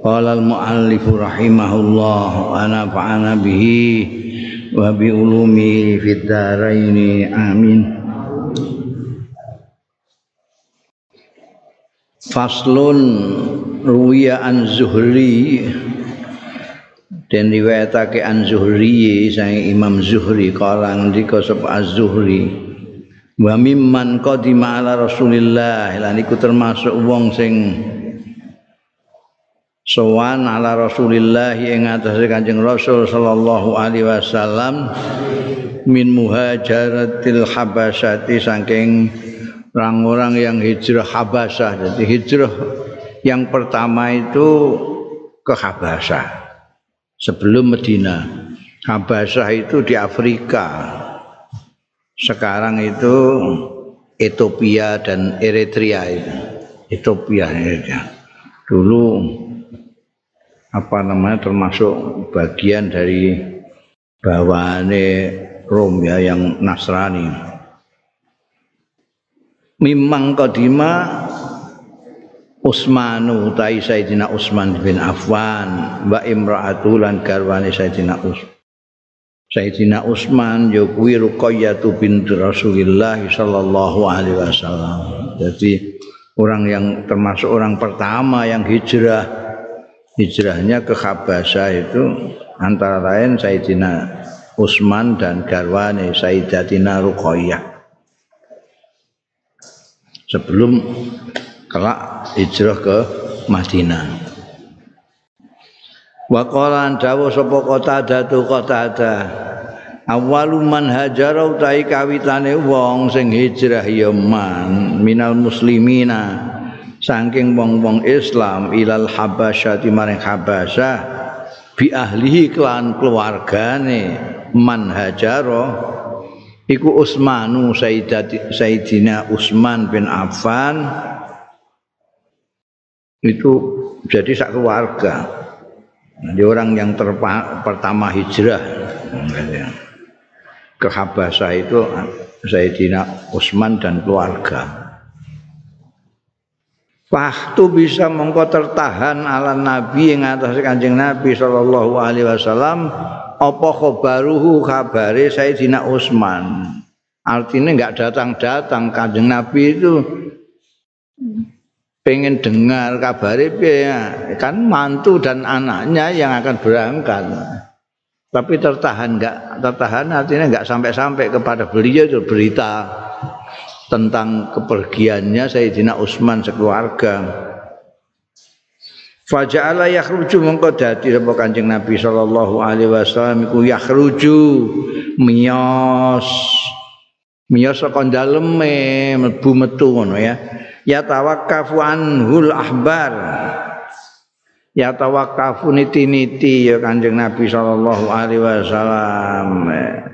Qala al-muallif rahimahullah wa nafa'ana bihi wa bi ulumi fid dharain amin. Faslun ruwiya an Zuhri. Dan riwayatake an Zuhri sang Imam Zuhri. Kala ngendika sapa Az-Zuhri wa mimman qadima ala Rasulillah. Lan iku termasuk wong sing sowan ala Rasulillah ing atase Kanjeng Rasul sallallahu alaihi wasallam min muhajaratil habasyati saking orang-orang yang hijrah Habasyah. Jadi hijrah yang pertama itu ke Habasyah sebelum Medina. Habasyah itu di Afrika. Sekarang itu Ethiopia dan Eritrea itu. Ethiopia, Eritrea. Dulu apa namanya termasuk bagian dari bawaane Rom ya yang Nasrani. Mimang kodima Usmanu utai Sayyidina Usman bin Affan wa imra'atu lan garwane Sayyidina Usman. Sayyidina Usman ya kuwi Ruqayyah binti Rasulillah sallallahu alaihi wasallam. Jadi orang yang termasuk orang pertama yang hijrah hijrahnya ke Habasyah itu antara lain Sayyidina Utsman dan garwane Sayyidatina Ruqayyah. Sebelum kelak hijrah ke Madinah. Wa qala dawu sapa Qatada tu Qatada. Awalu man hajara utahi kawitane wong sing hijrah ya man minal muslimina saking wong-wong Islam ilal habasyah maring habasyah bi ahlihi kelan keluargane man hajaro iku Utsmanu Sayyidati Sayyidina Utsman bin Affan itu jadi sak keluarga. Jadi orang yang terpa, pertama hijrah ke Habasyah itu Sayyidina Utsman dan keluarga Waktu bisa mengkau tertahan ala Nabi yang atas kanjeng Nabi Shallallahu Alaihi Wasallam apa khobaruhu kabare Sayyidina Utsman. Artinya nggak datang-datang kanjeng Nabi itu pengen dengar kabare ya kan mantu dan anaknya yang akan berangkat. Tapi tertahan nggak tertahan artinya nggak sampai-sampai kepada beliau itu berita tentang kepergiannya Sayyidina Utsman sekeluarga. Faja'ala yakhruju mongko dadi sapa Kanjeng Nabi sallallahu alaihi wasallam iku yakhruju miyos miyos saka daleme mlebu metu ngono ya. Ya tawakkafu anhul ahbar. Ya tawakkafu niti-niti ya Kanjeng Nabi sallallahu alaihi wasallam.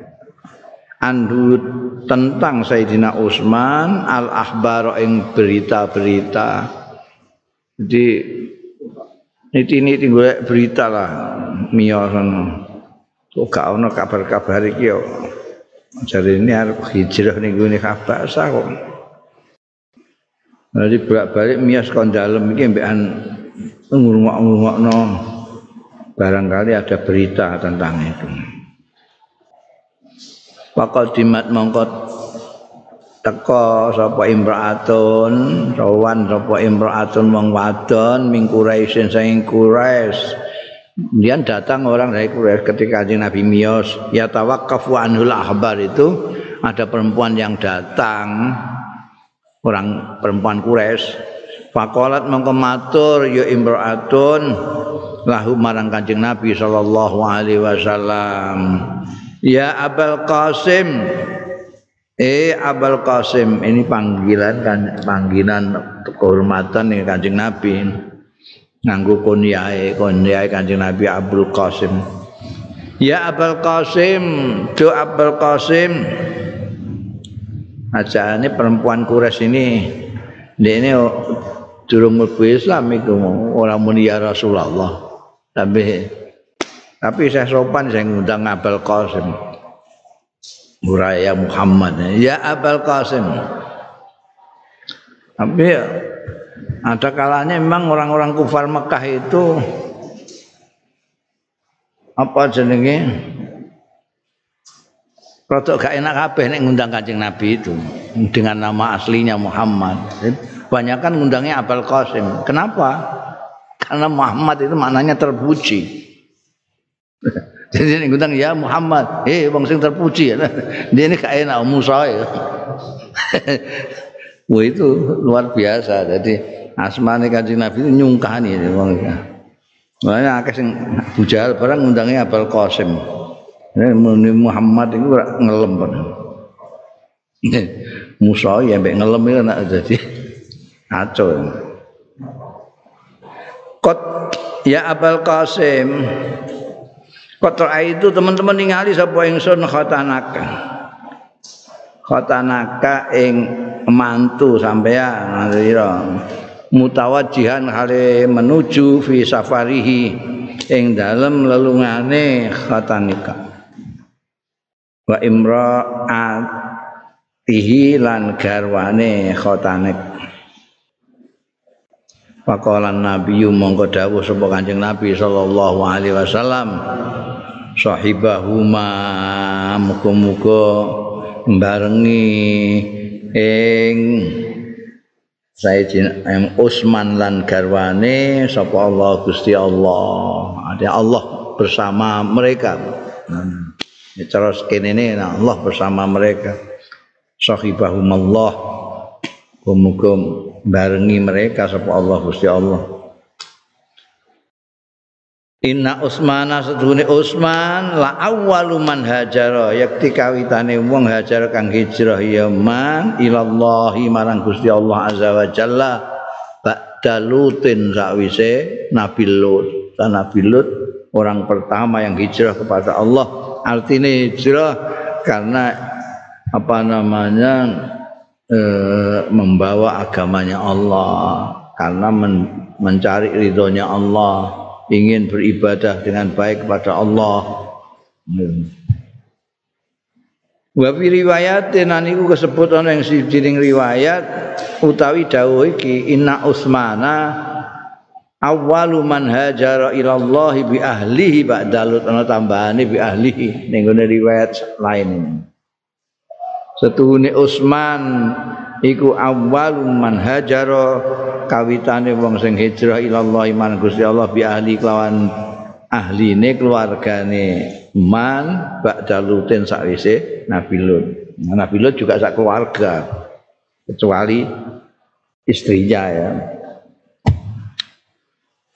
Andu tentang Sayyidina Utsman al ahbar ing berita-berita. Jadi niti ini golek berita lah miyos ngono. Kok gak ono kabar-kabar iki yo. Jadi ini harus hijrah nih gue nih kabar kok. Jadi bolak-balik miyos kon dalem iki mbekan ngurungok-ngurungokno barangkali ada berita tentang itu. Waqadimat mongko teka sapa imraatun rawan sapa imraatun wong wadon ming Quraisyin saking Quraisy. Kemudian datang orang dari Quraisy ketika Kanjeng Nabi Mios ya tawaqqafu anhul ahbar itu ada perempuan yang datang orang perempuan Quraisy. Fakolat mongko matur ya imraatun lahu marang Kanjeng Nabi sallallahu alaihi wasallam Ya Abul Qasim. Eh Abul Qasim ini panggilan kan panggilan kehormatan nih Kanjeng Nabi. nganggo kunyahe kunyahe Kanjeng Nabi Abdul Qasim. Ya Abul Qasim do Abul Qasim. Aja perempuan Quraisy ini dia ini durung mlebu Islam itu orang muni ya Rasulullah. Tapi tapi saya sopan saya ngundang Abul Qasim Buraya Muhammad ya Abul Qasim tapi ada kalanya memang orang-orang kufar Mekah itu apa jenenge Rodok gak enak kabeh nek ngundang Kanjeng Nabi itu dengan nama aslinya Muhammad. Banyak kan ngundangnya Abul Qasim. Kenapa? Karena Muhammad itu maknanya terpuji. Jadi ini ngundang ya Muhammad, eh bang sing terpuji ya. Dia ini gak enak Musa ya. Wah itu luar biasa. Jadi asmane Kanjeng Nabi itu nyungkani wong. Makanya akeh sing bujal barang ngundangnya Abul Qasim. Ini Muhammad itu ngelem Musa ya mbek ngelem itu nak jadi kacau. Kot ya Abul Qasim. Kot itu teman-teman ningali sapa ingsun? Khatanaka. Khatanaka ing mantu sampean ngira mutawajjihan hale menuju fi safarihi ing dalem lelungane khatanika wa imra'atihi lan garwane khatanik Pakolan Nabi mongko dawuh sapa Kanjeng Nabi sallallahu alaihi wasallam sahibahuma muga-muga barengi ing Sayyidina Utsman lan garwane sapa Allah Gusti Allah. Ada Allah bersama mereka. Hmm. Terus kene ini Allah bersama mereka. Sahibahum Allah. Muga barengi mereka sapa Allah Gusti Allah. Inna Usmana sedune Usman la awwalu man hajara yakti kawitane wong hajar kang hijrah ya man ilallahi marang Gusti Allah azza wa jalla. Ba'da lutin sakwise Nabi Lut. Dan Nabi Lut orang pertama yang hijrah kepada Allah. Artinya hijrah karena apa namanya e, membawa agamanya Allah. Karena men, mencari ridhonya Allah ingin beribadah dengan baik kepada Allah. Wa fi riwayatin aniku kesebut ana ing sijining riwayat utawi dawuh iki inna Utsmana awwalu man hajara ila Allah bi ahlihi ba'dalut ana tambahane bi ahlihi ning riwayat lain. Setuhune Utsman iku awwalu man hajara kawitane wong sing hijrah ilallah iman Gusti Allah bi ahli kelawan ahline keluargane man ba'da lutin sakwise Nabi Lut. Nah, Nabi Lut juga sak keluarga kecuali istrinya ya.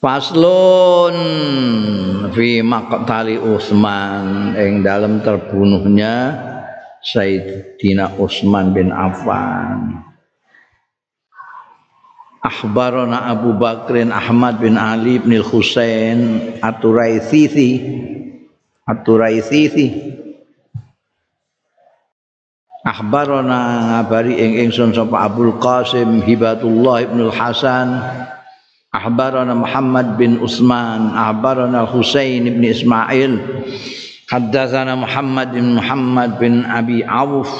Faslun fi maqtali Utsman ing dalam terbunuhnya Sayyidina Utsman bin Affan. Akhbarana Abu Bakrin Ahmad bin Ali bin Husain At-Turaitsisi At-Turaitsisi Akhbarana ngabari ing ingsun sapa Abdul Qasim Hibatullah ibn Hasan Akhbarana Muhammad bin Utsman Akhbarana Husain bin Ismail حدثنا محمد بن محمد بن أبي عوف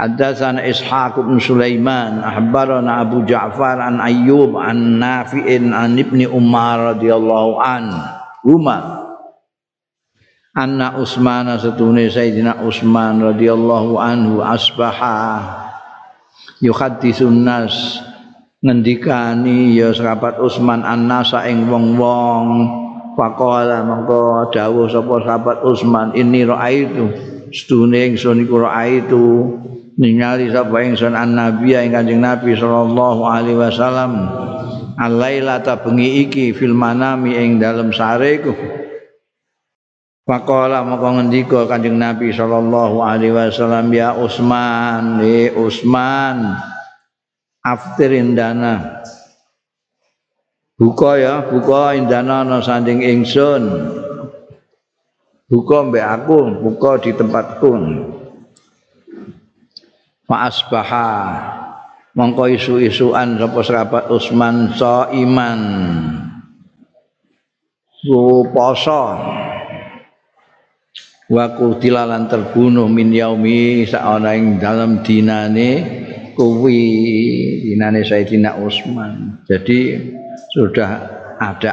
حدثنا إسحاق بن سليمان أخبرنا أبو جعفر عن أيوب عن نافع عن ابن عمر رضي الله عنه هما أن عثمان ستوني سيدنا عثمان رضي الله عنه أصبح يحدث ngendikani ya sahabat Utsman An-Nasa ing wong-wong. Faqala mengko dawuh sapa sahabat Utsman ini raaitu sedune ingsun iku raaitu ningali sapa ingsun annabi ing Kanjeng Nabi sallallahu alaihi wasallam. Alailata bengi iki fil manami ing dalem sareku. Faqala mongko ngendika Kanjeng Nabi sallallahu alaihi wasallam ya Utsman li Utsman aftirin dana buka ya buka indana ana sanding ingsun. Buka mbek aku buka di tempatku fa asbaha. Mongko isu-isuan sapa sahabat Utsman so iman su poso. Wa kutilalan terbunuh min yaumi saana ing dalam dinane kuwi dinane Sayyidina Utsman jadi sudah ada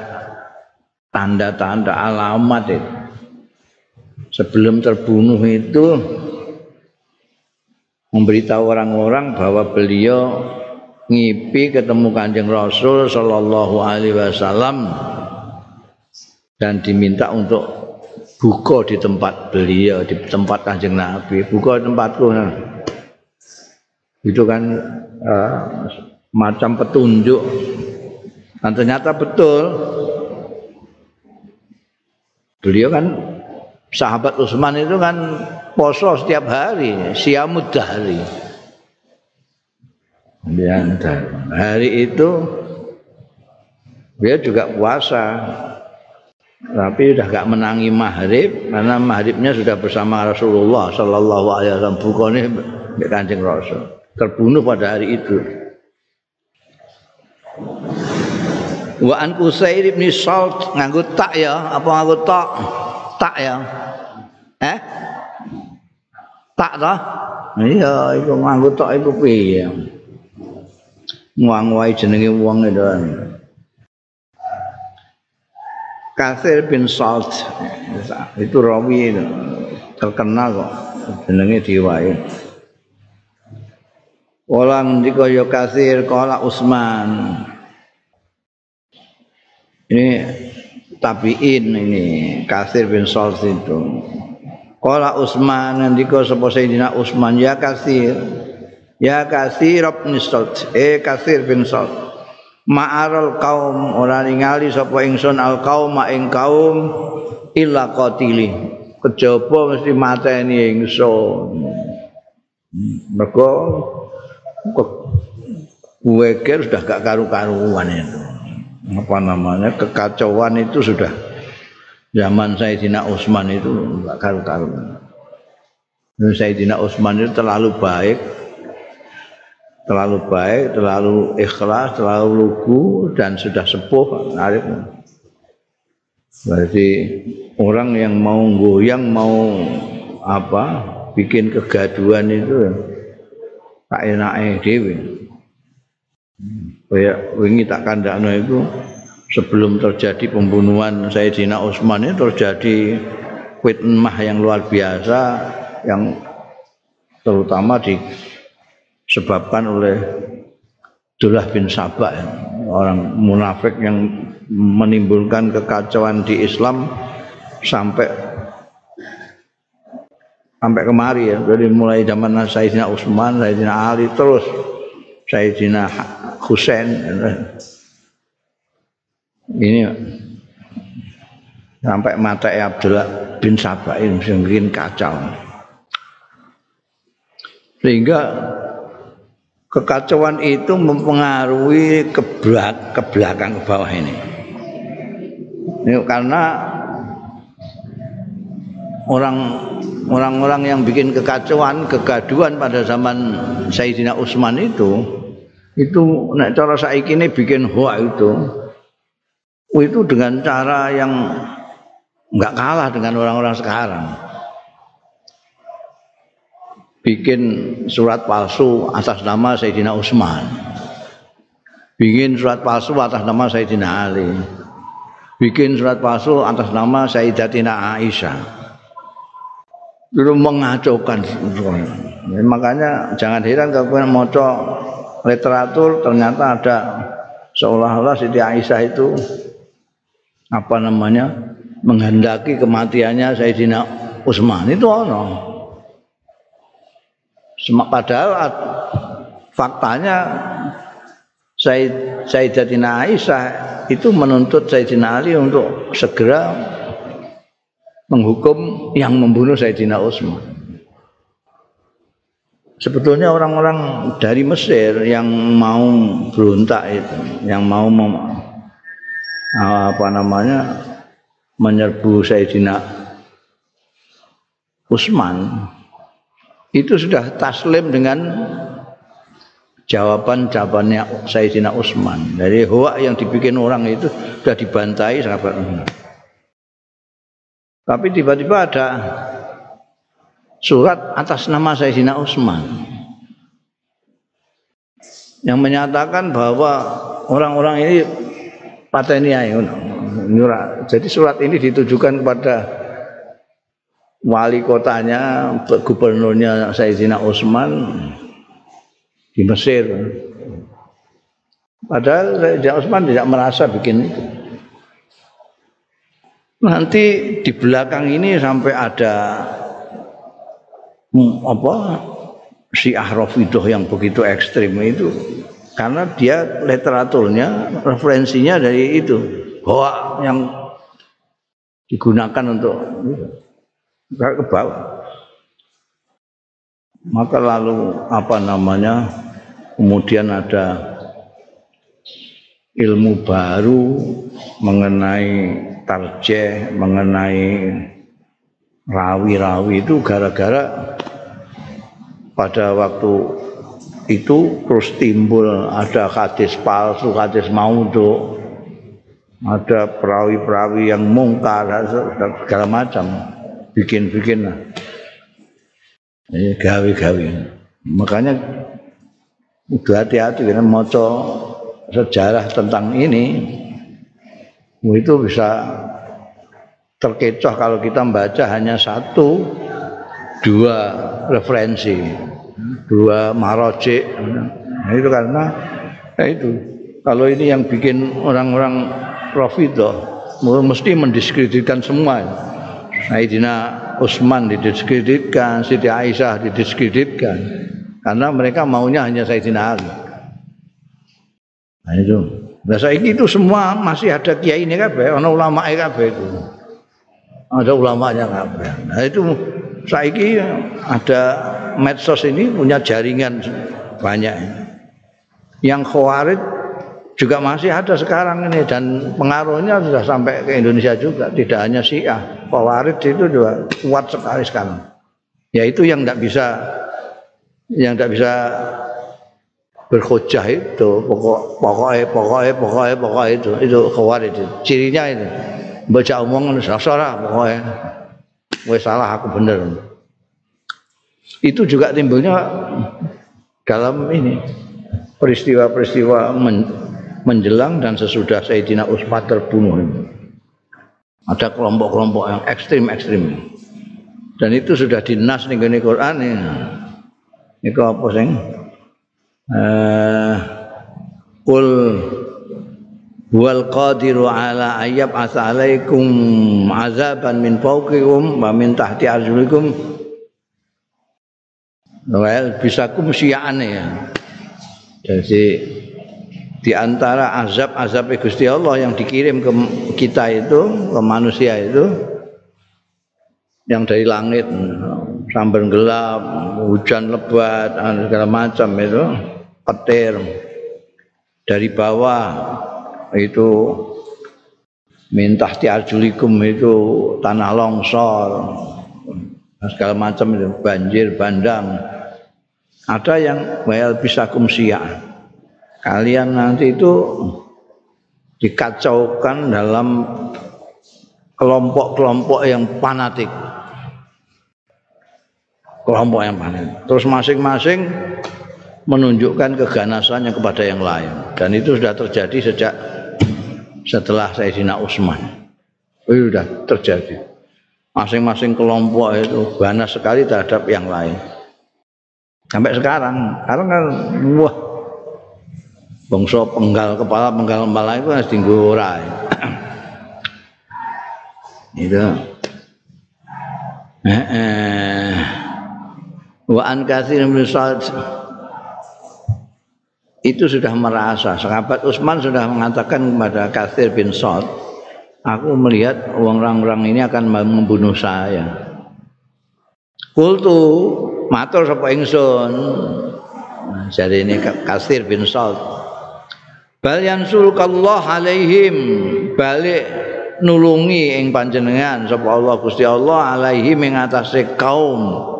tanda-tanda alamat itu. Sebelum terbunuh itu memberitahu orang-orang bahwa beliau ngipi ketemu Kanjeng Rasul sallallahu alaihi wasallam dan diminta untuk buka di tempat beliau di tempat Kanjeng Nabi. Buka tempatku itu kan uh, macam petunjuk. Dan ternyata betul. Beliau kan sahabat Utsman itu kan poso setiap hari siamud dan hari itu dia juga puasa. Tapi sudah gak menangi maghrib karena maghribnya sudah bersama Rasulullah Sallallahu Alaihi Wasallam. Bukannya kancing Rasul. Terbunuh pada hari itu. Wa an Usair bin Salt nganggo tak ya? Apa nganggo tak tak ya? Eh? Tak dah iya iku nganggo tak iku piye? Nguang wae jenenge wong itu. Kasir bin Salt itu rawi itu. Terkenal kok. Jenenge diwae. Orang dikoyo kasir kala Usman ini tabiin ini Kasir bin Salt itu. Kala Utsman ngendika sapa Sayyidina Utsman ya Kasir ya Kasir bin Salt eh Kasir bin Salt ma'aral kaum ora ningali sapa ingsun al kaum ing kaum illa qatili. Kejaba mesti mateni ingsun. Mergo kuwe sudah gak karu-karuan itu apa namanya kekacauan itu sudah zaman Sayyidina Utsman itu enggak karu-karuan. Sayyidina Utsman itu terlalu baik, terlalu baik, terlalu ikhlas, terlalu lugu dan sudah sepuh arif. Berarti orang yang mau goyang mau apa bikin kegaduhan itu tak enake dhewe. Kayak wingi tak kandakno itu sebelum terjadi pembunuhan Sayyidina Utsman itu terjadi fitnah yang luar biasa yang terutama disebabkan oleh Dullah bin Sabah. Orang munafik yang menimbulkan kekacauan di Islam sampai sampai kemari ya. Dari mulai zaman Sayyidina Utsman, Sayyidina Ali terus Sayyidina Husain ini sampai mata Abdullah bin Sabah ini mungkin kacau sehingga kekacauan itu mempengaruhi ke belakang ke bawah ini. ini karena orang orang-orang yang bikin kekacauan, kegaduhan pada zaman Sayyidina Utsman itu itu nek cara saiki ini bikin hoa itu itu dengan cara yang nggak kalah dengan orang-orang sekarang. Bikin surat palsu atas nama Sayyidina Utsman. Bikin surat palsu atas nama Sayyidina Ali. Bikin surat palsu atas nama Sayyidatina Aisyah. Itu mengacaukan makanya jangan heran kalau mau literatur ternyata ada. Seolah-olah Siti Aisyah itu apa namanya menghendaki kematiannya Sayyidina Utsman. Itu ono. Padahal faktanya Sayyid, Sayyidatina Aisyah itu menuntut Sayyidina Ali untuk segera menghukum yang membunuh Sayyidina Utsman sebetulnya orang-orang dari Mesir yang mau berontak itu, yang mau mem apa namanya menyerbu Sayyidina Utsman itu sudah taslim dengan jawaban-jawabannya Sayyidina Utsman. Dari hoak yang dibikin orang itu sudah dibantai sahabat Tapi tiba-tiba ada surat atas nama Sayyidina Utsman yang menyatakan bahwa orang-orang ini patenia Jadi surat ini ditujukan kepada wali kotanya, gubernurnya Sayyidina Utsman di Mesir. Padahal Sayyidina Utsman tidak merasa bikin itu. Nanti di belakang ini sampai ada apa si Rafidah yang begitu ekstrim itu karena dia literaturnya referensinya dari itu bahwa yang digunakan untuk ke bawah. Maka lalu apa namanya? Kemudian ada ilmu baru mengenai tarjeh, mengenai rawi-rawi itu gara-gara pada waktu itu terus timbul ada hadis palsu, hadis maudhu, ada perawi-perawi yang mungkar segala macam bikin-bikin lah. Ini gawe-gawe. Makanya udah hati-hati karena moco sejarah tentang ini itu bisa terkecoh kalau kita membaca hanya satu dua referensi dua maroji nah, itu karena ya itu kalau ini yang bikin orang-orang Rafidah mesti mendiskreditkan semua Sayyidina Utsman didiskreditkan, Siti Aisyah didiskreditkan karena mereka maunya hanya Sayyidina Ali. Nah itu. Nah saiki itu semua masih ada kiai ini kabeh, ana ulama kabeh itu. Ada ulamanya kabeh. Nah itu saiki ada medsos ini punya jaringan banyak. Yang khawarij juga masih ada sekarang ini dan pengaruhnya sudah sampai ke Indonesia juga. Tidak hanya Syiah Khawarij itu juga kuat sekali sekarang. Ya itu yang tidak bisa yang tidak bisa berkhojah itu. Pokok pokoknya pokoknya pokoknya pokoknya itu. Itu Khawarij. Itu cirinya itu baca omongan salah pokoknya gue salah aku bener itu juga timbulnya dalam ini peristiwa-peristiwa menjelang dan sesudah Sayyidina Utsman terbunuh. Ada kelompok-kelompok yang ekstrim-ekstrim. Dan itu sudah dinas ning gone Quran ya. Iku apa sing? Eh Qul wal qadiru ala ayyab alaikum azaban min fawqikum wa min tahti arjulikum Well, bisa kum ya. Jadi di antara azab-azab Gusti Allah yang dikirim ke kita itu, ke manusia itu yang dari langit sambil gelap, hujan lebat, segala macam itu, petir dari bawah itu minta arjulikum itu tanah longsor segala macam itu banjir bandang ada yang well bisa kumsiah kalian nanti itu dikacaukan dalam kelompok-kelompok yang fanatik. Kelompok yang fanatik. Terus masing-masing menunjukkan keganasannya kepada yang lain. Dan itu sudah terjadi sejak setelah Sayyidina Utsman. Itu sudah terjadi. Masing-masing kelompok itu ganas sekali terhadap yang lain. Sampai sekarang, sekarang kan wah bangsa penggal kepala penggal kepala itu harus tinggu ora itu eh, eh. wa an itu sudah merasa. Sahabat Utsman sudah mengatakan kepada Katsir bin Sa'd aku melihat orang-orang ini akan membunuh saya. Kultu matur sapa ingsun? Jadi ini Katsir bin Sa'd. Bal yansurkallah alaihim. Balik nulungi ing panjenengan sapa Allah Gusti Allah alaihi ing kaum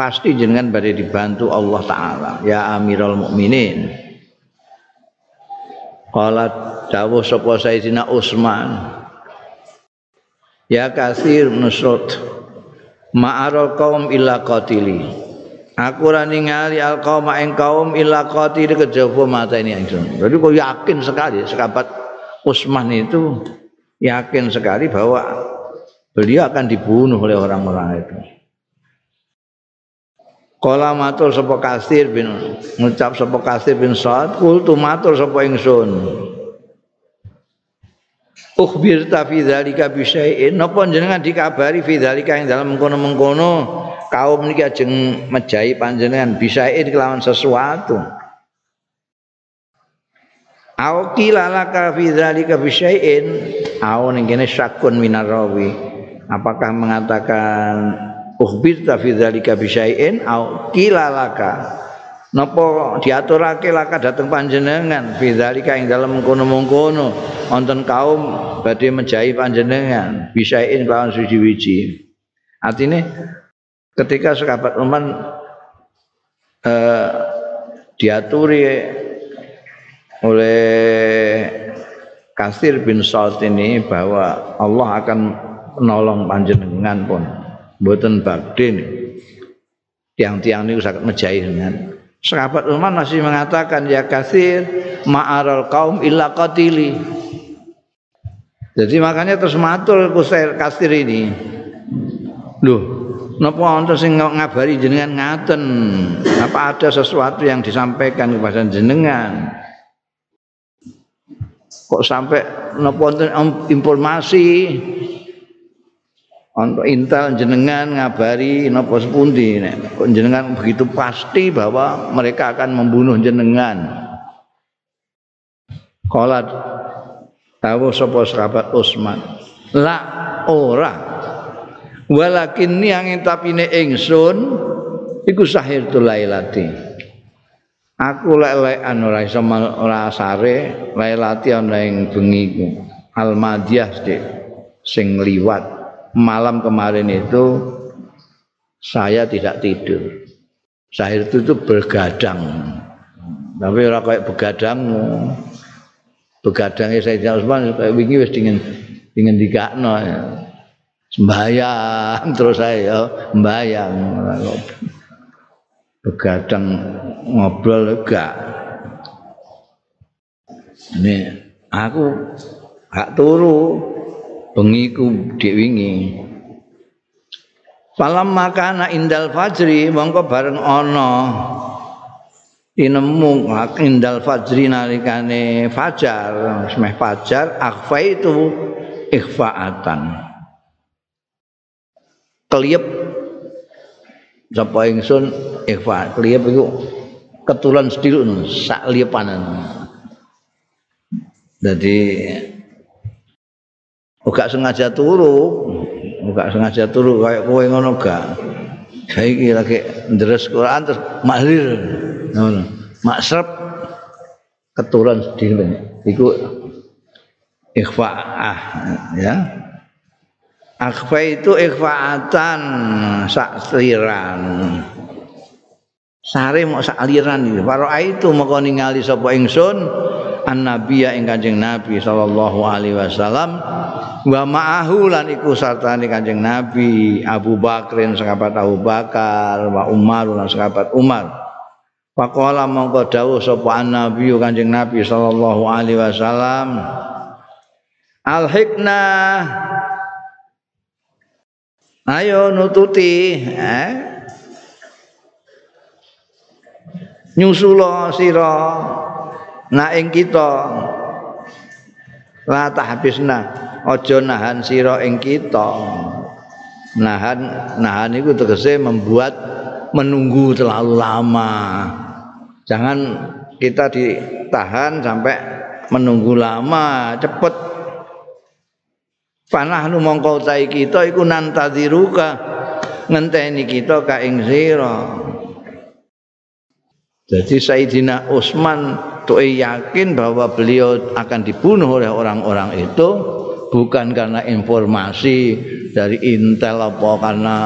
pasti jenengan badhe dibantu Allah taala ya Amirul Mukminin Qala dawuh sapa Sayyidina Utsman Ya kasir nusrut ma'arul kaum illa qatili Aku ora ningali al kaum ing kaum illa qatili kejaba mateni ingsun. Jadi kok yakin sekali sekabat Utsman itu yakin sekali bahwa beliau akan dibunuh oleh orang-orang itu. Kala matur sapa Kasir bin ngucap sapa Kasir bin Sa'ad kultu matur sapa ingsun. Ukhbir ta fi dzalika bi syai'in napa jenengan dikabari fi dzalika ing dalam mengkono-mengkono kaum niki ajeng mejahi panjenengan bisain kelawan sesuatu. Au kilalaka fi dzalika bi syai'in au ning kene syakun minarawi. Apakah mengatakan ukhbir ta fi dzalika bi syai'in au kilalaka napa diaturake laka dateng panjenengan fi dzalika ing dalem kono-mengkono wonten kaum badhe menjahi panjenengan bisain kelawan suci wiji. Artinya ketika sahabat Uman eh, diaturi oleh Kasir bin Salt ini bahwa Allah akan menolong panjenengan pun mboten badhe tiang-tiang ini sangat menjahit dengan sahabat Umar masih mengatakan ya kasir ma'aral kaum illa qatili. Jadi makanya terus matur kusir kasir ini. Loh napa wonten sing ngabari jenengan ngaten? Apa ada sesuatu yang disampaikan kepada jenengan? Kok sampai napa informasi untuk intel jenengan ngabari napa sepundi jenengan begitu pasti bahwa mereka akan membunuh jenengan? Kala tahu sapa sahabat Utsman? La ora. Walakin yang tapine ingsun iku sahir lailati aku lelekan ora iso ora sare lailati ana ing bengi almadiyah sing liwat malam kemarin itu saya tidak tidur. Saya itu tuh bergadang. Tapi orang kayak begadang begadangnya saya jangan Usman kayak wingi wis dingin dingin digakno ya. Sembayang terus saya sembayang begadang ngobrol lega. Ini aku gak turu bengi ku wingi Falam makana indal fajri mongko bareng ana. Tinemu indal fajri nalikane fajar. Semeh fajar akhfa itu ikhfaatan. Keliyep sapa ingsun ikhfa keliyep iku ketulan sediluk sak liyepanan jadi gak sengaja turu. Gak sengaja turu kayak kowe ngono gak. Saiki lagi ndres Quran terus mahlir. Ngono. Maksrep keturunan sedih iku ikhfaah ya. Akhfa itu ikhfaatan saksiran sare mau saliran iki. Para itu moko ningali sapa ingsun? An nabiya ing kanjeng nabi sallallahu alaihi wasallam wa ma'ahu lan iku sartane Kanjeng Nabi Abu Bakrin sahabat Abu Bakar wa Umar lan sahabat Umar. Faqala mongko dawuh sapa Nabi Kanjeng Nabi sallallahu alaihi wasallam Al hikna Ayo nututi eh. Nyusulo sira na ing kita. La tahbisna aja nahan sira ing kita. Nahan nahan itu tegese membuat menunggu terlalu lama. Jangan kita ditahan sampai menunggu lama cepet. Panah nu mongko tai kita iku nantadiruka ngenteni kita ka ing sira. Jadi Sayyidina Utsman tuh yakin bahwa beliau akan dibunuh oleh orang-orang itu bukan karena informasi dari intel apa karena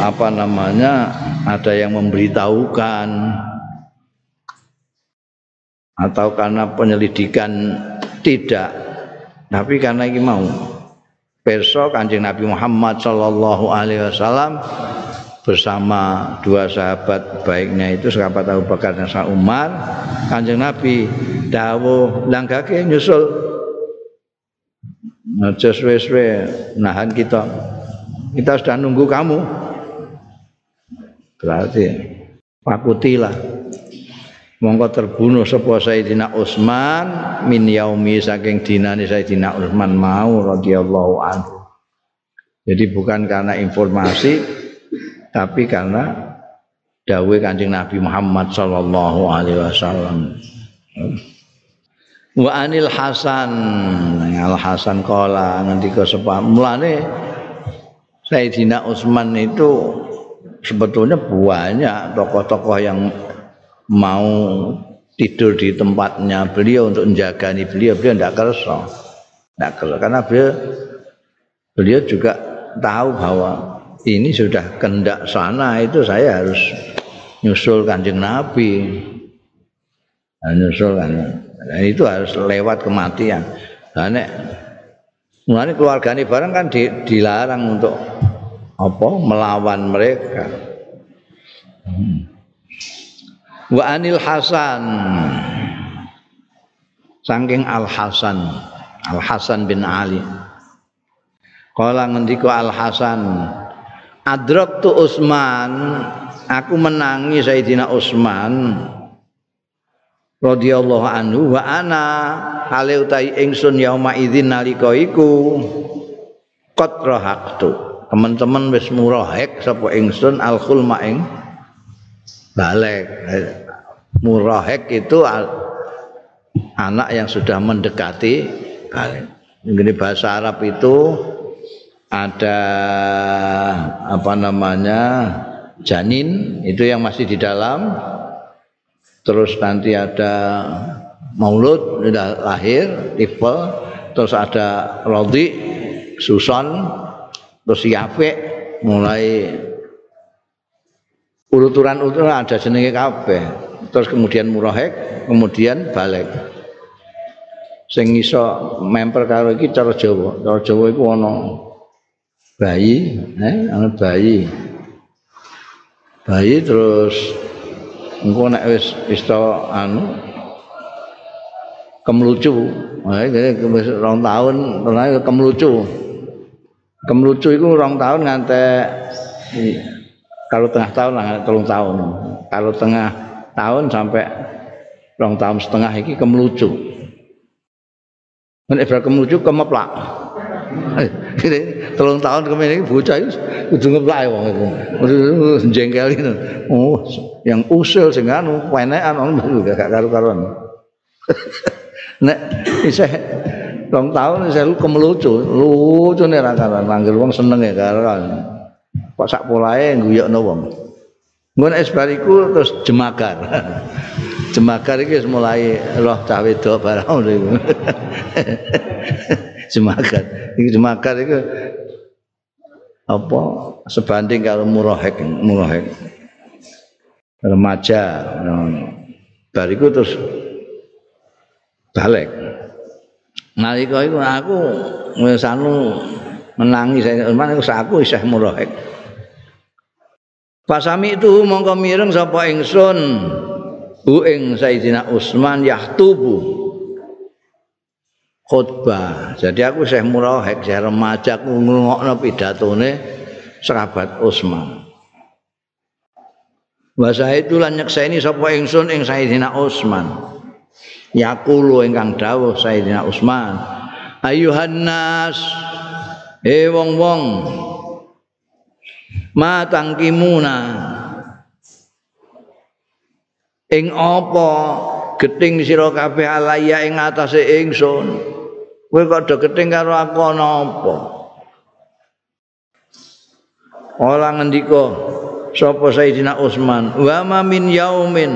apa namanya ada yang memberitahukan. Atau karena penyelidikan tidak. Tapi karena ini mau. Besok kanjeng Nabi Muhammad Shallallahu Alaihi Wasallam bersama dua sahabat baiknya itu sahabat Abu Bakar dan Umar kanjeng Nabi dawuh langgake nyusul aja suwe-suwe nahan kita. Kita sudah nunggu kamu. Berarti pakutilah. Mongko terbunuh sapa Sayyidina Utsman min yaumi saking dinane Sayyidina Utsman mau radhiyallahu anhu. Jadi bukan karena informasi tapi karena dawe Kanjeng Nabi Muhammad sallallahu alaihi wasallam wa anil hasan. Al hasan kala ngendika sepah mulane Sayyidina Utsman itu sebetulnya banyak tokoh-tokoh yang mau tidur di tempatnya beliau untuk menjaga beliau. Beliau tidak kerasa tidak kerasa karena beliau beliau juga tahu bahwa ini sudah kendak sana itu saya harus nyusul kanjeng Nabi. Nah, nyusul kan dan itu harus lewat kematian. Nah, nek keluarga ini bareng kan di, dilarang untuk apa melawan mereka. Hmm. wa anil hasan. Saking al hasan al hasan bin ali. Kala ngendika al hasan adrak tu usman aku menangi Sayyidina Utsman radhiyallahu anhu wa ana hale utai ingsun yauma idzin nalika iku qad rahaqtu. Teman-teman wis murahek sapa ingsun al khulma ing balik. Murahek itu anak yang sudah mendekati balik. Ini bahasa Arab itu ada apa namanya janin itu yang masih di dalam terus nanti ada maulud sudah lahir tipe terus ada rodi suson terus yafe mulai urutan-urutan ada jenenge kabeh. Terus kemudian murahek kemudian balik sing iso memper karo iki cara Jawa. Cara Jawa iku ana bayi eh ana bayi. Bayi terus engko nek wis wis anu kemlucu. Jadi wis rong tahun terus kemlucu. Kemlucu itu rong tahun ngantek kalau tengah tahun lah telung tahun. Kalau tengah tahun sampai rong tahun setengah ini kemlucu. Nek kemlucu kemeplak telung tahun kemudian ini bocah itu kudu ngeplak wong itu jengkel itu oh yang usil sing anu penekan ono gak karo-karuan nek isih rong tahun isih kemelucu lucu nek ra karuan. Manggil wong seneng ya karuan. Kok sak polahe guyokno wong. Ngono es bariku terus jemakar jemakar iki mulai roh cah wedok barang niku jemakar. Iki jemakar iku apa? Sebanding kalau murahek murahek. Remaja bariku terus balik. Nalika iku aku wis anu menangi saya aku isih murahek. Pasami itu mongko mireng sapa ingsun bu ing Sayyidina Utsman yahtubu khutbah. Jadi aku saya murahek, saya remaja aku ngrungokno pidatone sahabat Utsman. Wasa itu lan nyekseni sapa ingsun ing Sayyidina Utsman. Yaqulu ingkang dawuh Sayyidina Utsman, ayuhan nas e wong-wong ma tangkimuna ing apa? Geting sira kabeh alaya ing atase ingsun. Kowe kok do geting karo aku ana apa? Ora ngendika sapa Sayyidina Utsman? Wa ma min yaumin.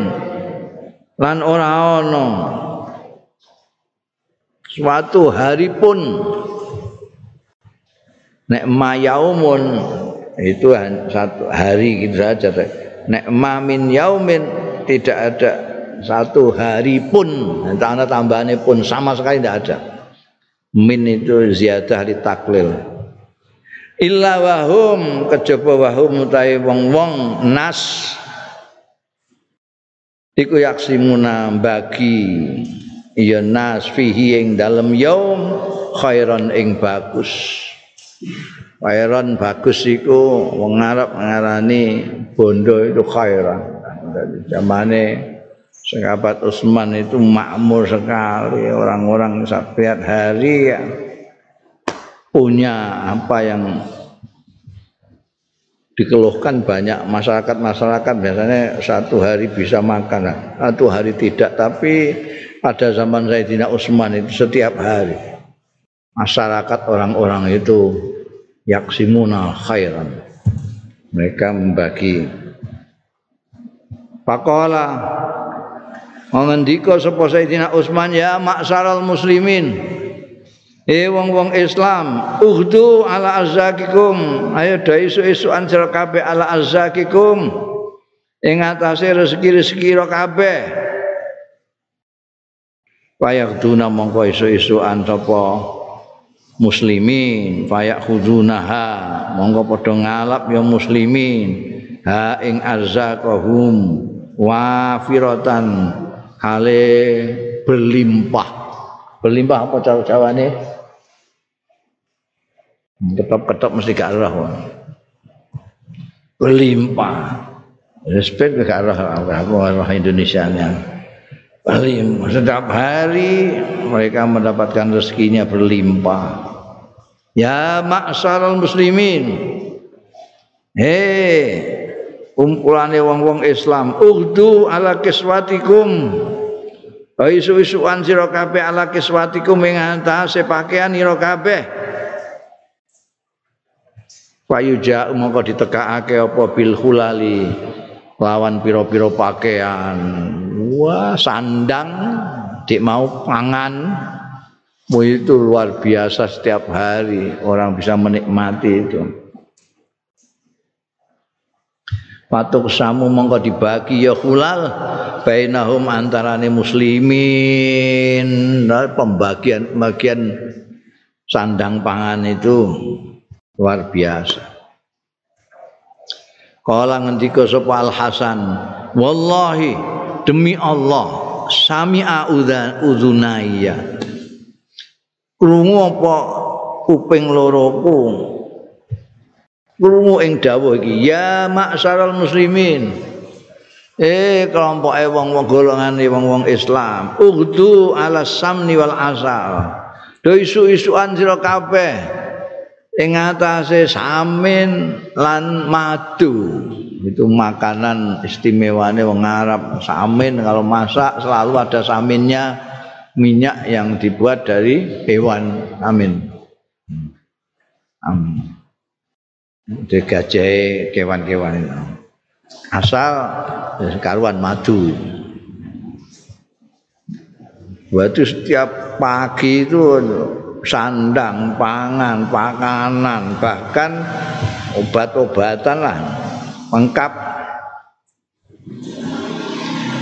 Lan ora ana. Suatu hari pun nek mayaumun itu satu hari gitu saja nek mamin yaumin tidak ada. Satu hari pun. Tanda tambahannya pun. Sama sekali tidak ada. Min itu ziyadah di taklil. Illa wahum. Kejaba wahum utawi wong-wong. Nas. Iku yaksimuna bagi. Ya nas fihi ing dalem yaum. Khairan ing bagus. Khairan bagus iku wong Arab ngarani bondo itu khairan zamane sahabat Utsman itu makmur sekali orang-orang setiap hari ya, punya apa yang dikeluhkan banyak masyarakat-masyarakat. Biasanya satu hari bisa makan satu hari tidak. Tapi pada zaman Sayyidina Utsman itu setiap hari masyarakat orang-orang itu yaksimuna khairan. Mereka membagi Pakola mengendika sapa Sayyidina Utsman ya maksaral muslimin Eh wong-wong Islam, uhdu ala azzakikum. Ayo do isu-isuan sira kabeh ala azzakikum. Ing atase rezeki-rezeki ira kabeh. Payak duna mongko isu-isuan sapa muslimin, payak khudunaha mongko padha ngalap ya muslimin. Ha ing azzakahum wafiratan hale berlimpah. Berlimpah apa cara Jawane? ketop-ketop mesti gak roh berlimpah. Respect gak roh aku roh Indonesia nya berlimpah setiap hari mereka mendapatkan rezekinya berlimpah. Ya maksaral muslimin. Hei kumpulane wong-wong Islam ugdu ala kiswatikum isu-isuan sira kabeh ala kiswatikum ing antase pakaian ira kabeh Fayuja mongko ditekakake apa bil hulali lawan piro-piro pakaian. Wah, sandang dik mau pangan. Itu luar biasa setiap hari orang bisa menikmati itu. Patuk samu mongko dibagi ya hulal bainahum antarane muslimin. Nah, pembagian bagian sandang pangan itu luar biasa. Kala ngendika sapa Al Hasan wallahi demi Allah sami'a udzunaya krungu apa kuping loroku krungu ing dawuh iki ya maksaral muslimin. Eh kelompok wong-wong golongan wong-wong Islam ugdu ala samni wal asal do isu-isuan sira kabeh. Ing atase samin lan madu. Itu makanan istimewane wong Arab. Samin kalau masak selalu ada saminnya minyak yang dibuat dari hewan. Amin. Amin de gajah kewan-kewan itu asal karuan madu waktu setiap pagi itu sandang, pangan, pakanan, bahkan obat-obatan lah lengkap.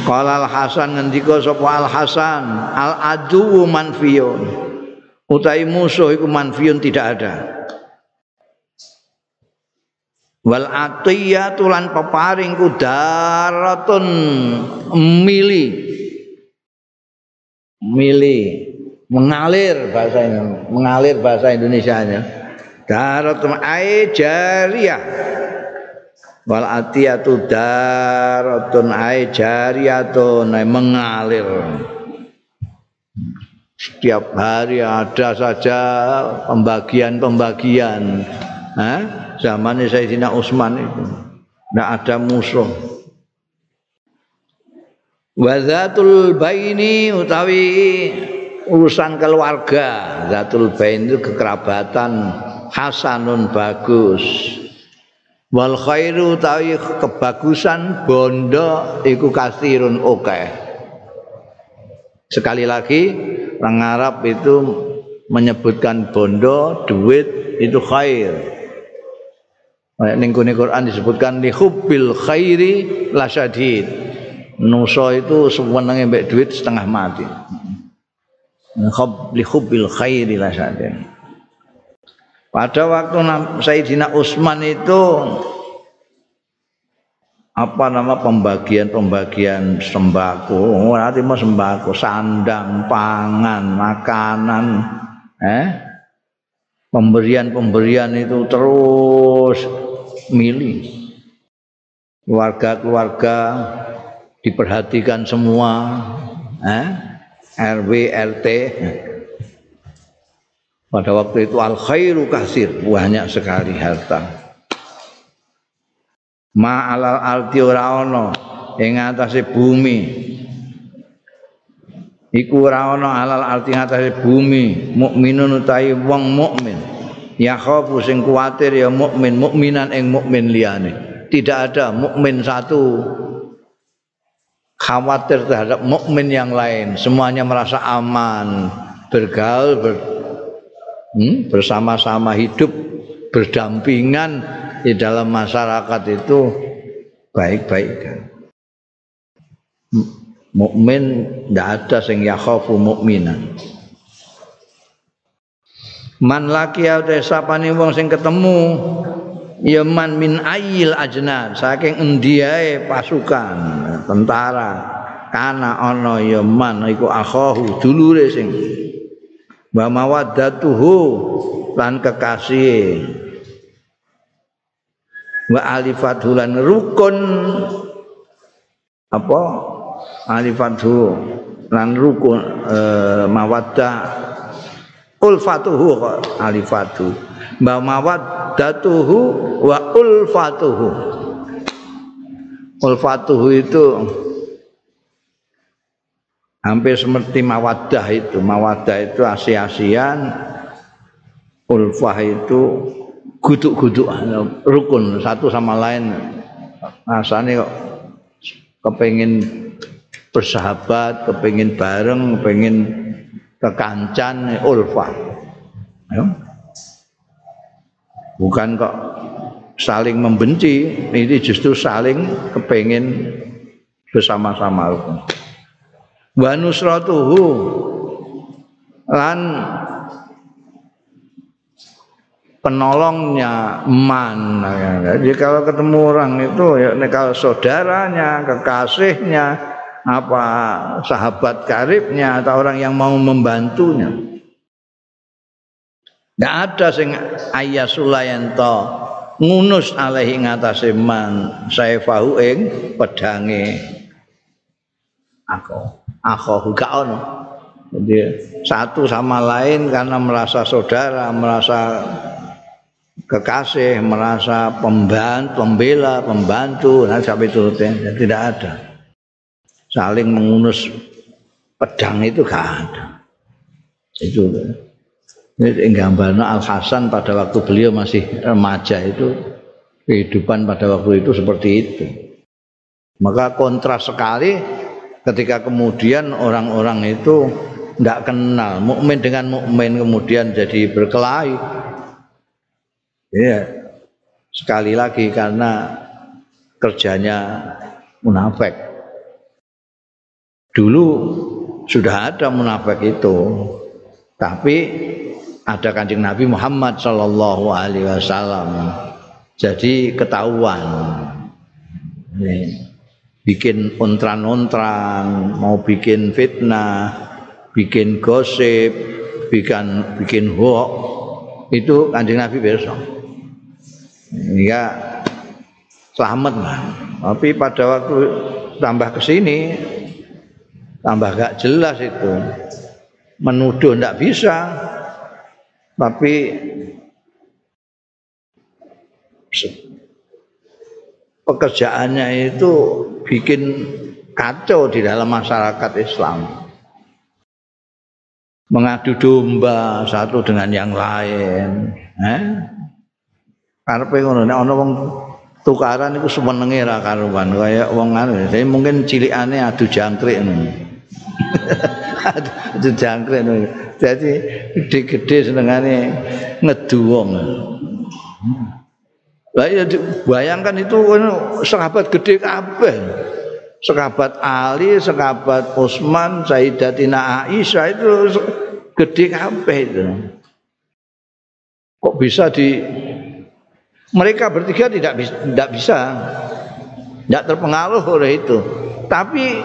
Qala Al Hasan ngendika sapa Al Hasan, al adu manfiyun. Utai musuh iku manfiyun tidak ada. Wal atiyatu lan peparing ku daratun mili. Mili. Mengalir bahasa ini mengalir bahasa Indonesia nya daratun ai jariyah wal atiyatu daratun ai jariyatun mengalir. Setiap hari ada saja pembagian-pembagian. Eh? Zaman Sayyidina Utsman itu. Tidak ada musuh. Wazatul baini utawi urusan keluarga. Zatul Bain itu kekerabatan. Hasanun bagus. Wal khairu tawi kebagusan bondo iku kasirun oke sekali lagi orang Arab itu menyebutkan bondo duit itu khair ning Quran disebutkan li hubbil khairi lasyadid nuso itu sewenenge mbek duit setengah mati. Li hubbil khairi lasyadid pada waktu Sayyidina Utsman itu apa nama pembagian-pembagian sembako, nanti mau sembako, sandang, pangan, makanan, eh, pemberian-pemberian itu terus milih. Keluarga-keluarga diperhatikan semua, eh, RW, RT, pada waktu itu al khairu kasir, banyak sekali harta. Ma alal arti ora ana ing bumi. Iku ora ana alal arti atase bumi, mukminun utawi wong mukmin. Ya khafu sing kuwatir ya mukmin, mukminan ing mukmin liyane. Tidak ada mukmin satu khawatir terhadap mukmin yang lain. Semuanya merasa aman, bergaul, ber, hmm, bersama-sama hidup berdampingan di dalam masyarakat itu baik-baik kan. Mukmin tidak ada sing yakhafu mukminan. Man laki ate sapane wong sing ketemu ya man min ayil ajna saking endiae pasukan tentara. Kana ana ya man iku akhahu dulure sing. Wa mawaddatuhu lan kekasih. Wa alifathu lan rukun. Apa? Alifathu lan rukun e, mawaddah ulfatuhu alifatu. Wa mawaddatuhu wa ulfatuhu. Ulfatuhu itu hampir seperti mawadah itu. Mawadah itu asi-asian ulfah itu guduk-guduk rukun satu sama lain. Rasanya kok kepingin bersahabat kepingin bareng kepingin kekancan ulfah ya. bukan kok saling membenci ini justru saling kepingin bersama-sama. Wa nusratuhu lan penolongnya man. Jadi kalau ketemu orang itu ya kalau saudaranya kekasihnya apa sahabat karibnya atau orang yang mau membantunya tidak ada sing ayah sulayanto ngunus alaihi ngatasi man saya fahu ing pedange aku akhahu gak ono. Jadi satu sama lain karena merasa saudara, merasa kekasih, merasa pembantu, pembela, pembantu, nah sampai turutnya tidak ada. Saling mengunus pedang itu gak ada. Itu ini gambarnya Al Hasan pada waktu beliau masih remaja itu kehidupan pada waktu itu seperti itu. Maka kontras sekali ketika kemudian orang-orang itu tidak kenal mukmin dengan mukmin kemudian jadi berkelahi ya sekali lagi karena kerjanya munafik dulu sudah ada munafik itu tapi ada kanjeng Nabi Muhammad Shallallahu Alaihi Wasallam jadi ketahuan ini bikin ontran-ontran, mau bikin fitnah, bikin gosip, bikin bikin hoax, itu kanjeng Nabi besok. Ya selamat lah. Tapi pada waktu tambah ke sini tambah gak jelas itu. Menuduh ndak bisa. Tapi pekerjaannya itu bikin kacau di dalam masyarakat Islam. Mengadu domba satu dengan yang lain. Eh? Karena ngono nek ana wong tukaran itu semenenge ra karuan kaya wong anu mungkin cilikane adu jangkrik ngono adu jangkrik jadi gede-gede senengane ngedu wong lah ya bayangkan itu sahabat gede kabeh sahabat Ali, sahabat Utsman, Sayyidatina Aisyah itu gede kabeh itu. Kok bisa di mereka bertiga tidak bisa, tidak bisa, tidak terpengaruh oleh itu. Tapi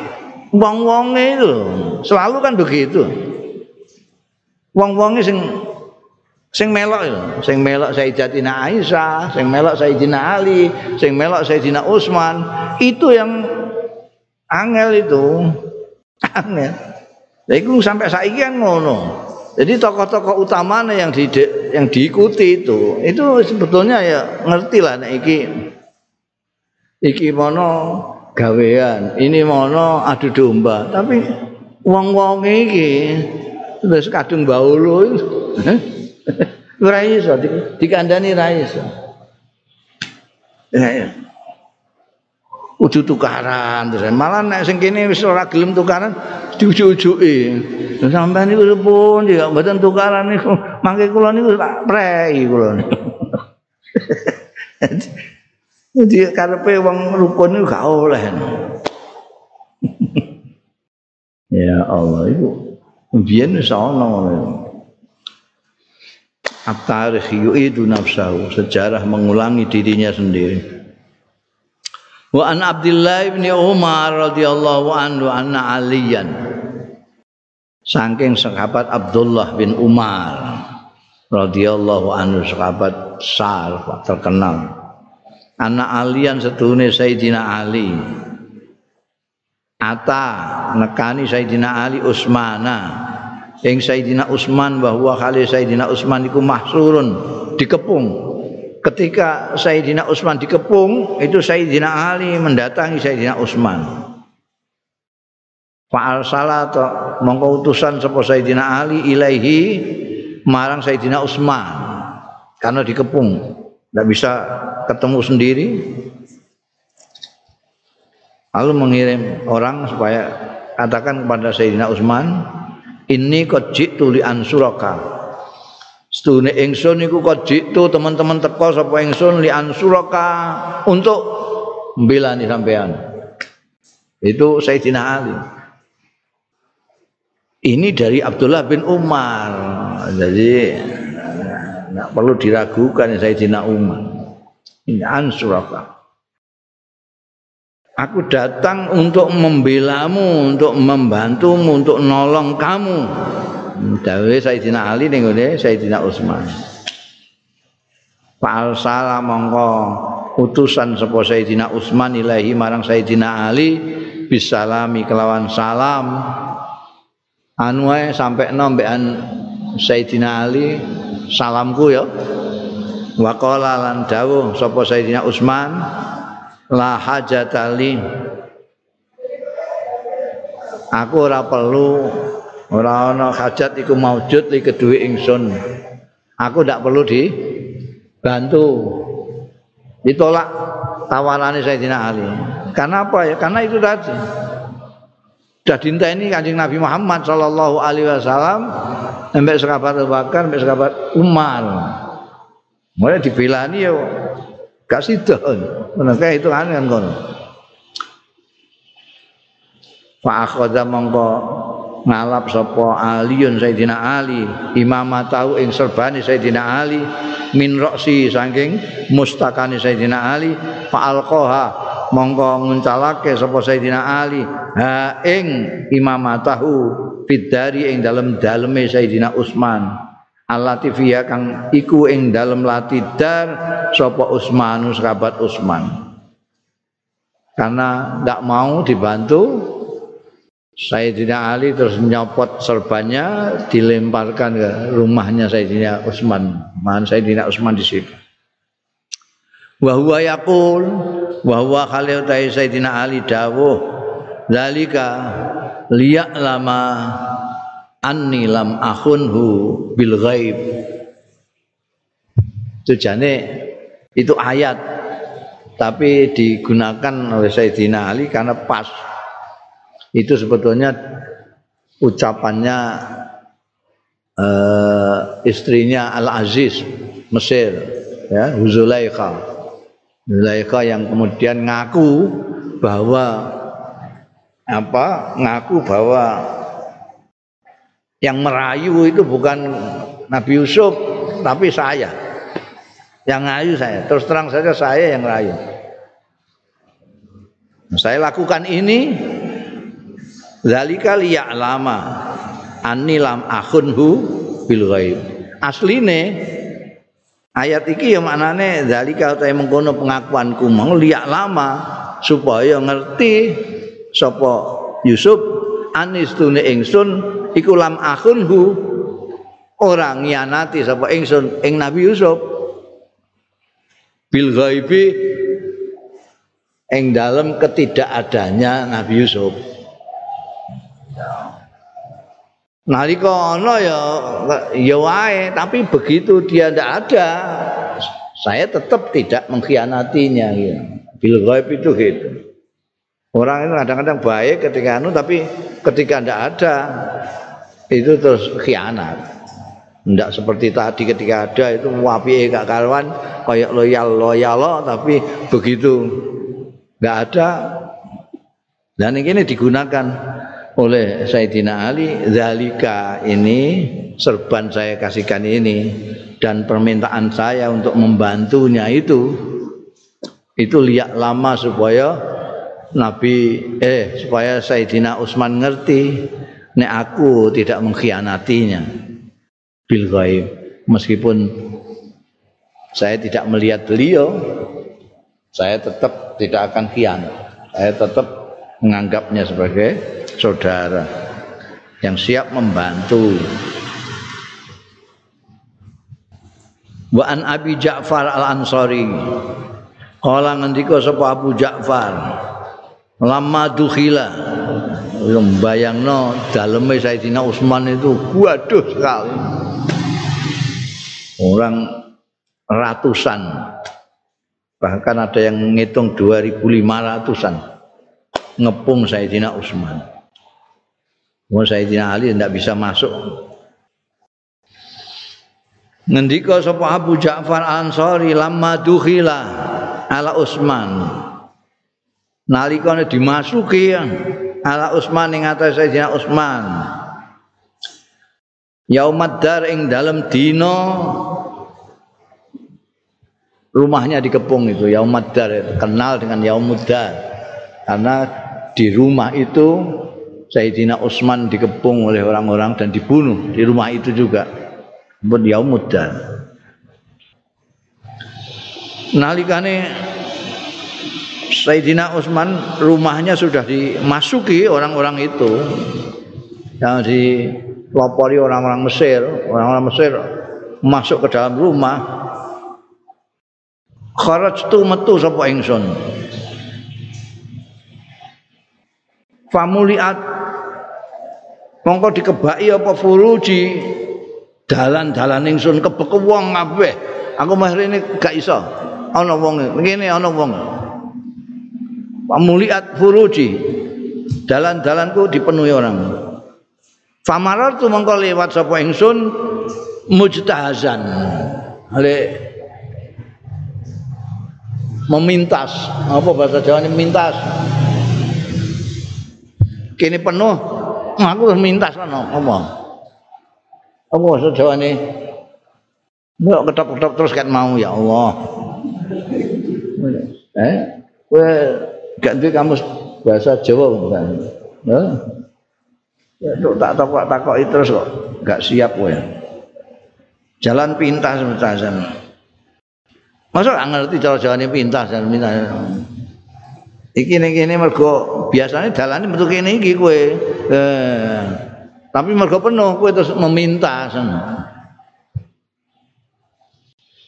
wong-wonge itu selalu kan begitu. Wong-wonge sing sing melok itu, sing melok Sayyidatina Aisyah, sing melok Sayyidina Ali, sing melok Sayyidina Utsman, itu yang angel itu. Angel. Nah, itu sampai saiki kan ngono. Jadi tokoh-tokoh utamanya yang di yang diikuti itu, itu sebetulnya ya ngerti lah nek iki iki mono gawean, ini mono adu domba. Tapi wong-wong iki terus kadung baulu ora iso dikandani ra iso. Ya, ya. Uju tukaran terus malah nek sing kene wis ora gelem tukaran diujuk-ujuki. Sampeyan niku pun ya mboten tukaran niku. Mangke kula niku tak prei kula niku. Jadi karepe wong rukun niku gak oleh. ya Allah itu biyen wis ana ngono. At-tarikh yu'idu nafsahu, sejarah mengulangi dirinya sendiri. Wa an Abdullah bin Umar radhiyallahu anhu anna aliyan saking sahabat Abdullah bin Umar radhiyallahu anhu sahabat besar terkenal anak alian setune Sayyidina Ali. Ata nekani Sayyidina Ali Usmana. Ing Sayyidina Utsman bahwa kali Sayyidina Utsman iku mahsurun dikepung. Ketika Sayyidina Utsman dikepung itu Sayyidina Ali mendatangi Sayyidina Utsman Fa'al salat mongko utusan sapa Sayyidina Ali ilaihi marang Sayyidina Utsman karena dikepung tidak bisa ketemu sendiri lalu mengirim orang supaya katakan kepada Sayyidina Utsman ini kau jitu li ansuraka Sedune ingsun niku kok jitu teman-teman teko sapa ingsun li ansuraka untuk mbelani sampean. Itu Sayyidina Ali. Ini dari Abdullah bin Umar. Jadi tidak perlu diragukan Sayyidina Umar. Ini ansuraka. Aku datang untuk membelamu, untuk membantumu, untuk nolong kamu. dawe Sayyidina Ali ning ngene Sayyidina Utsman Fa'al salam mongko utusan sapa Sayyidina Utsman ilahi marang Sayyidina Ali bisalami kelawan salam anu ae sampai nombean Sayyidina Ali salamku ya. Wa qala lan dawuh sapa Sayyidina Utsman la hajatali aku ora perlu ora ana hajat iku maujud li kedue ingsun. Aku ndak perlu dibantu. Ditolak tawarane Sayyidina Ali. Karena apa ya? Karena itu tadi sudah dinta ini kanjeng Nabi Muhammad Sallallahu Alaihi Wasallam sampai sekabat Abu Bakar sampai sekabat Umar. Mulai dibelani ya kasih don mereka itu kan kan kono Pak Akhoda mongko ngalap sapa Aliun Sayyidina Ali imamah tahu ing serbani Sayyidina Ali min roksi saking mustakani Sayyidina Ali fa'alqaha mongko nguncalake sapa Sayyidina Ali ha ing imamah tahu fidari ing dalem daleme Sayyidina Utsman Al-Latifiyah kang iku ing dalem latidar sapa Utsman sahabat Utsman karena tidak mau dibantu Sayyidina Ali terus nyopot serbannya dilemparkan ke rumahnya Sayyidina Utsman. Man Sayyidina Utsman di situ. Wa huwa yaqul wa huwa khalil Sayyidina Ali dawuh zalika liya'lama anni lam akhunhu bil ghaib. Itu jane itu ayat tapi digunakan oleh Sayyidina Ali karena pas itu sebetulnya ucapannya uh, istrinya Al Aziz Mesir ya Zulaikha Zulaikha yang kemudian ngaku bahwa apa ngaku bahwa yang merayu itu bukan Nabi Yusuf tapi saya. Yang ngayu saya. Terus terang saja saya yang merayu saya lakukan ini zalika liya'lama anni lam akhunhu bil ghaib. Asline ayat iki ya maknane zalika utahe mengkono pengakuanku. Mau liak lama supaya ngerti sapa Yusuf anis tune ingsun iku lam akhunhu orang nyanati sapa ingsun ing Nabi Yusuf. Bil ghaibi. Ing dalam ketidakadanya Nabi Yusuf nalika ana ya ya wae tapi begitu dia tidak ada saya tetap tidak mengkhianatinya ya. Bil ghaib itu gitu. Orang itu kadang-kadang baik ketika anu tapi ketika tidak ada itu terus khianat. Tidak seperti tadi ketika ada itu wapi gak karuan kayak loyal loyal tapi begitu nggak ada dan ini digunakan oleh Sayyidina Ali zalika ini serban saya kasihkan ini dan permintaan saya untuk membantunya itu itu liak lama supaya Nabi eh supaya Sayyidina Utsman ngerti nek aku tidak mengkhianatinya. Bil ghaib meskipun saya tidak melihat beliau saya tetap tidak akan khianat. Saya tetap menganggapnya sebagai saudara yang siap membantu. Wa an Abi Ja'far Al-Ansari. Kala ngendika sapa Abu Ja'far, lama dukhila bayangno daleme Sayyidina Utsman itu waduh sekali. Orang ratusan bahkan ada yang ngitung 2500-an ngepung Sayyidina Utsman. Mau Sayyidina Ali tidak bisa masuk. Ngendika sapa Abu Ja'far Ansari lama dukhila ala Utsman. Nalikane dimasuki ala Utsman ing atas Sayyidina Utsman. Yaumad dar ing dalam dino rumahnya dikepung itu Yaumad dar kenal dengan Yaumud dar karena di rumah itu Sayyidina Utsman dikepung oleh orang-orang dan dibunuh di rumah itu juga. Pun yaumuddin. Nalikane Sayyidina Utsman rumahnya sudah dimasuki orang-orang itu yang dilopori orang-orang Mesir, orang-orang Mesir masuk ke dalam rumah. Kharajtu metu sapa ingsun. Famuliat. Mongko dikebaki apa furuji? Dalan-dalan ingsun kebek wong kabeh. Aku rene gak iso. Ana wong ngene ana wong. Pamuliat furuji. Dalan-dalanku dipenuhi orang. Famarar tu mongko lewat sapa ingsun mujtahazan. Ale memintas. Apa bahasa Jawa ini? Mintas kini penuh aku minta sana apa apa sejawane Mbok ketok-ketok terus kan mau ya Allah. Eh, kowe gak duwe kamus bahasa Jawa kan. Ya. Ya tak takok takoki terus kok gak siap kowe. Jalan pintas pintasan. Masa gak ngerti cara jawane pintas dan pintas. Iki ning kene mergo biasane dalane metu kene iki kowe. Eh, tapi mergo penuh kowe terus meminta sana.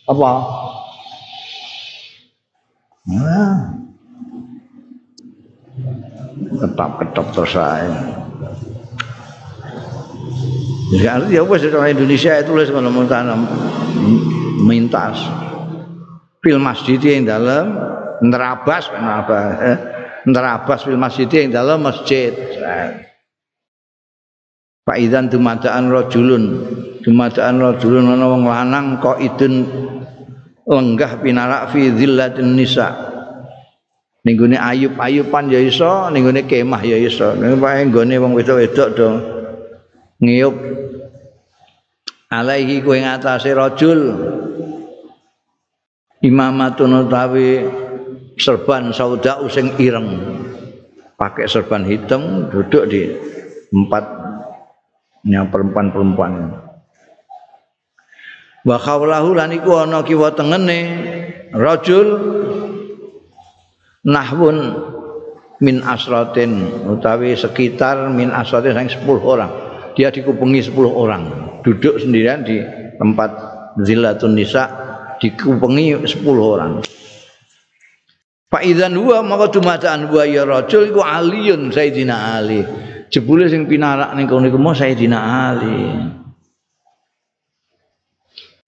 Apa? Nah. Ketap-ketap terus saya. Ya, ya wes orang Indonesia itu tulis kalau mau tanam mintas. Film masjid yang dalam nerabas nerabas eh, nerabas fil masjid ing dalam masjid. Pak Idan dumadaan rajulun dumadaan rajulun ana wong lanang kok idun lenggah pinarak fi dzillatin nisa. Ning ayub-ayuban ya iso ning kemah ya iso. Ning pae nggone wong wedok-wedok do ngiyup alaihi kuwi ngatasé rajul imamatun utawi serban sauda sing ireng pakai serban hitam duduk di empat yang perempuan-perempuan. Wa khawlahu lan iku ana kiwa tengene rajul nahwun min asratin utawi sekitar min asratin sang 10 orang. Dia dikupengi 10 orang. Duduk sendirian di tempat Zillatun Nisa dikupengi 10 orang. Pak Idan huwa maka dumadaan huwa ya rajul iku aliyun Sayyidina Ali. jebule sing pinarak ning kono iku Sayyidina Ali.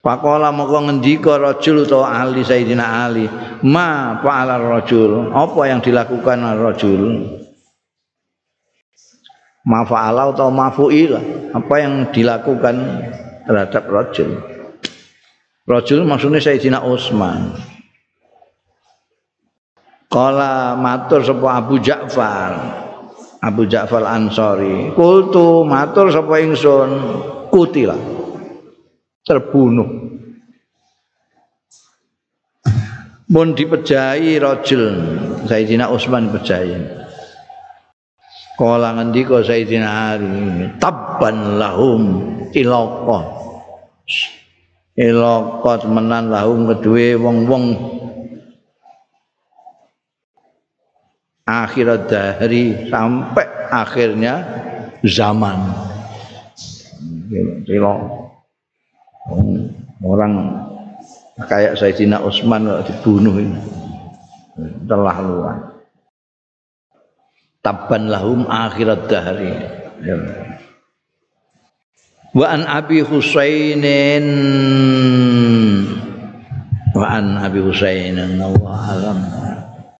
Pakola moko ngendika rajul utawa Ali Sayyidina Ali, "Ma fa'ala rajul?" Apa yang dilakukan rajul? Ma fa'ala atau ma fu'ila? Apa yang dilakukan terhadap rajul? Rajul maksudnya Sayyidina Utsman. Kala matur sapa Abu Ja'far, Abu Ja'far Ansori kultu matur sapa ingsun? Kutila terbunuh. Pun dipejahi rajul. Sayyidina Utsman dipejahi. Kala ngendika Sayyidina Ali tabban lahum ilaqa ilaqa menan lahum kedue wong-wong akhirat dari sampai akhirnya zaman. Kilo orang kayak Sayyidina Utsman dibunuh ini telah luar. Tabban lahum akhirat dahri. Wa an Abi Husainin wa an Abi Husainin Allah alam.